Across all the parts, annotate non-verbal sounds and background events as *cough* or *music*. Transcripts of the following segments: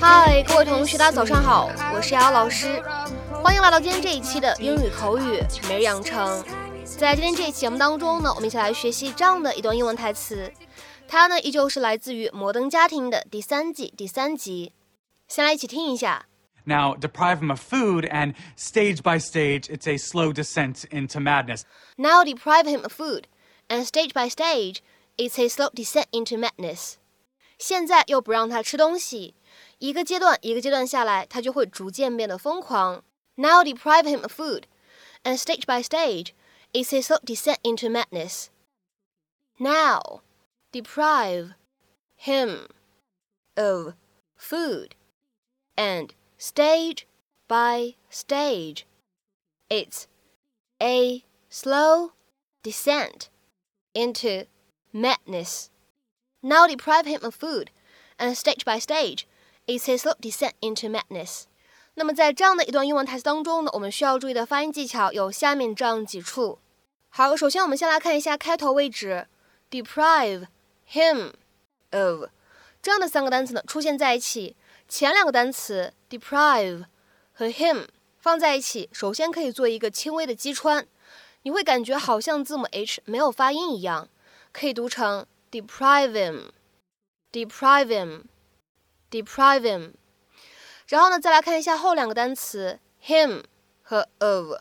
嗨，各位同学，大家早上好，我是瑶瑶老师，欢迎来到今天这一期的英语口语每日养成。在今天这一期节目当中呢，我们一起来学习这样的一段英文台词，它呢依旧是来自于《摩登家庭》的第三季第三集。先来一起听一下。Now, deprive him of food, and stage by stage, it's a slow descent into madness. Now, deprive him of food, and stage by stage, it's a slow descent into madness. 现在又不让他吃东西，一个阶段一个阶段下来，他就会逐渐变得疯狂。Now, deprive him of food, and stage by stage, it's a slow descent into madness. Now, deprive him of food, and stage by stage. It's a slow descent into madness. Now deprive him of food, and stage by stage, it's a slow descent into madness. 那么在这样的一段英文台词当中呢，我们需要注意的发音技巧有下面这样几处。好，首先我们先来看一下开头位置，deprive him of 这样的三个单词呢出现在一起。前两个单词 deprive 和 him 放在一起，首先可以做一个轻微的击穿，你会感觉好像字母 h 没有发音一样，可以读成 deprive him，deprive him，deprive him。然后呢，再来看一下后两个单词 him 和 of，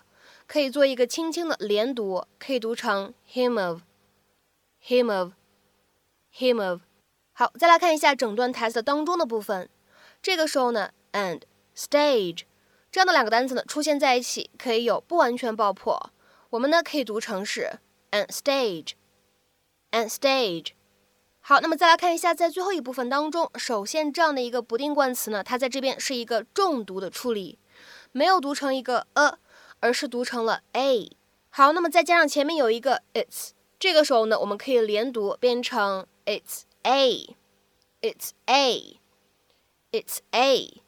可以做一个轻轻的连读，可以读成 him of，him of，him of。好，再来看一下整段台词当中的部分。这个时候呢，and stage 这样的两个单词呢出现在一起，可以有不完全爆破。我们呢可以读成是 and stage，and stage。 好，那么再来看一下，在最后一部分当中，首先这样的一个不定冠词呢，它在这边是一个重读的处理，没有读成一个 a，而是读成了 a。好，那么再加上前面有一个 its，这个时候呢，我们可以连读变成 it's a，it's a。It's a.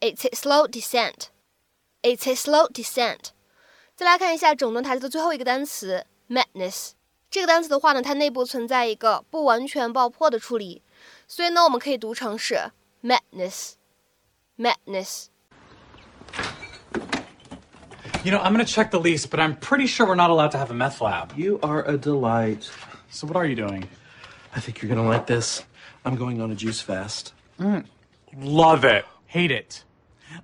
It's a slow descent. It's a slow descent. 再来看一下整段台词的最后一个单词 madness。这个单词的话呢，它内部存在一个不完全爆破的处理，所以呢，我们可以读成是 madness。madness。You know, I'm going to check the lease, but I'm pretty sure we're not allowed to have a meth lab. You are a delight. So, what are you doing? I think you're gonna like this. I'm going on a juice fast. Mm. Love it. Hate it.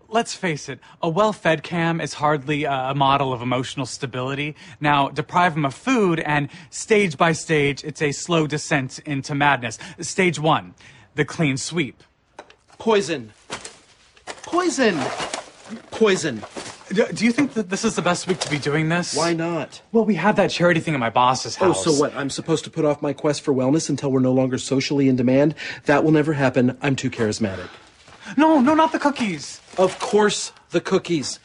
Let's face it, a well fed cam is hardly uh, a model of emotional stability. Now, deprive him of food, and stage by stage, it's a slow descent into madness. Stage one, the clean sweep. Poison. Poison. Poison. Do, do you think that this is the best week to be doing this? Why not? Well, we have that charity thing at my boss's oh, house. Oh, so what? I'm supposed to put off my quest for wellness until we're no longer socially in demand? That will never happen. I'm too charismatic. No, no, not the cookies. Of course, the cookies.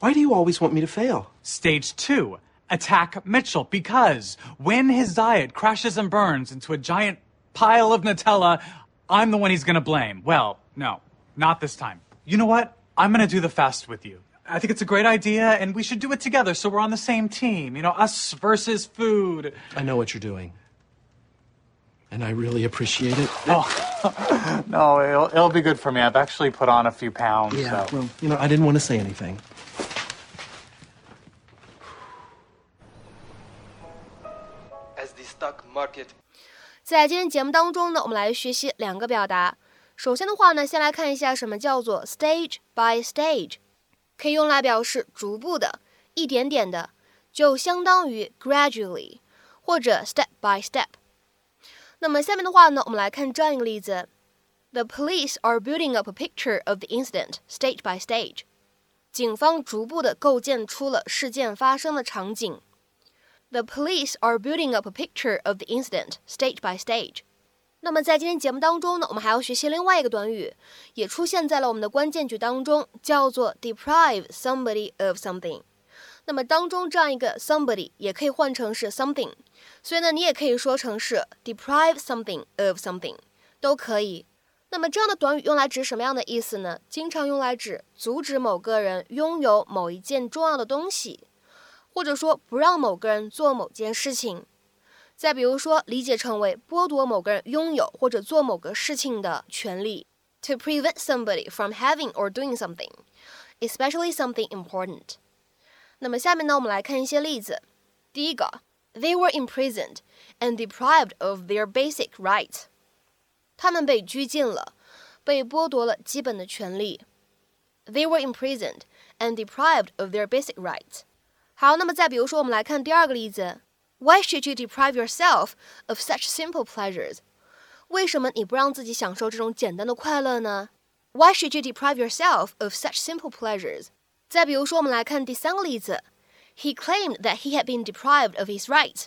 Why do you always want me to fail? Stage two, attack Mitchell because when his diet crashes and burns into a giant pile of Nutella, I'm the one he's gonna blame. Well, no, not this time. You know what? I'm gonna do the fast with you. I think it's a great idea and we should do it together so we're on the same team. You know, us versus food. I know what you're doing And I really appreciate it. Oh, *laughs* no, it'll, it'll be good for me. I've actually put on a few pounds. Yeah, so. well, you know, I didn't want to say anything. as the stock market 在今天节目当中呢，我们来学习两个表达。首先的话呢，先来看一下什么叫做 stage by stage，可以用来表示逐步的、一点点的，就相当于 gradually 或者 step by step。 那么下面的话呢，我们来看这样一个例子：The police are building up a picture of the incident stage by stage。警方逐步的构建出了事件发生的场景。The police are building up a picture of the incident stage by stage。那么在今天节目当中呢，我们还要学习另外一个短语，也出现在了我们的关键句当中，叫做 deprive somebody of something。 那么当中这样一个 somebody 也可以换成是 something，所以呢，你也可以说成是 deprive something of something，都可以。那么这样的短语用来指什么样的意思呢？经常用来指阻止某个人拥有某一件重要的东西。或者说不让某个人做某件事情。再比如说，理解成为剥夺某个人拥有或者做某个事情的权利，to prevent somebody from having or doing something, especially something important。那么下面呢，我们来看一些例子。第一个，They were imprisoned and deprived of their basic rights。他们被拘禁了，被剥夺了基本的权利。They were imprisoned and deprived of their basic rights。好，那么再比如说，我们来看第二个例子。Why should you deprive yourself of such simple pleasures？为什么你不让自己享受这种简单的快乐呢？Why should you deprive yourself of such simple pleasures？ 再比如说，我们来看第三个例子。He claimed that he had been deprived of his rights。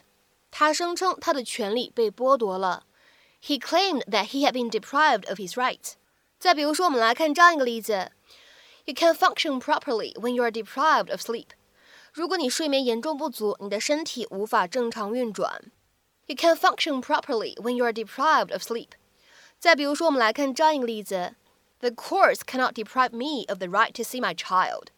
他声称他的权利被剥夺了。He claimed that he had been deprived of his rights。再比如说，我们来看这样一个例子：You can function properly when you are deprived of sleep。如果你睡眠严重不足，你的身体无法正常运转。You can function properly when you are deprived of sleep。再比如说，我们来看这样一个例子：The courts cannot deprive me of the right to see my child。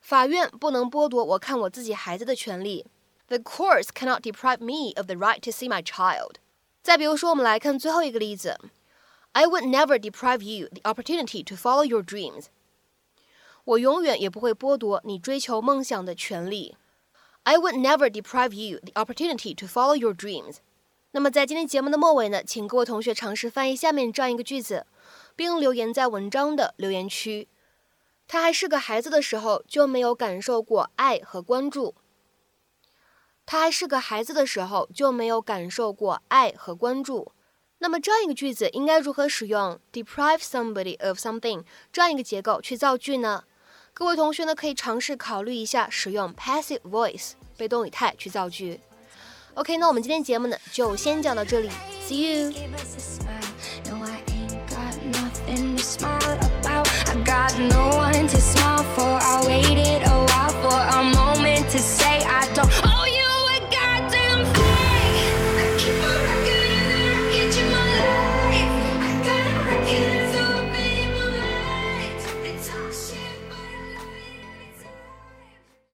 法院不能剥夺我看我自己孩子的权利。The courts cannot deprive me of the right to see my child。再比如说，我们来看最后一个例子：I would never deprive you the opportunity to follow your dreams。我永远也不会剥夺你追求梦想的权利。I would never deprive you the opportunity to follow your dreams。那么在今天节目的末尾呢，请各位同学尝试翻译下面这样一个句子，并留言在文章的留言区。他还是个孩子的时候就没有感受过爱和关注。他还是个孩子的时候就没有感受过爱和关注。那么这样一个句子应该如何使用 deprive somebody of something 这样一个结构去造句呢？各位同学呢，可以尝试考虑一下使用 passive voice 被动语态去造句。OK，那我们今天节目呢就先讲到这里，See you。no one to smile for. I waited.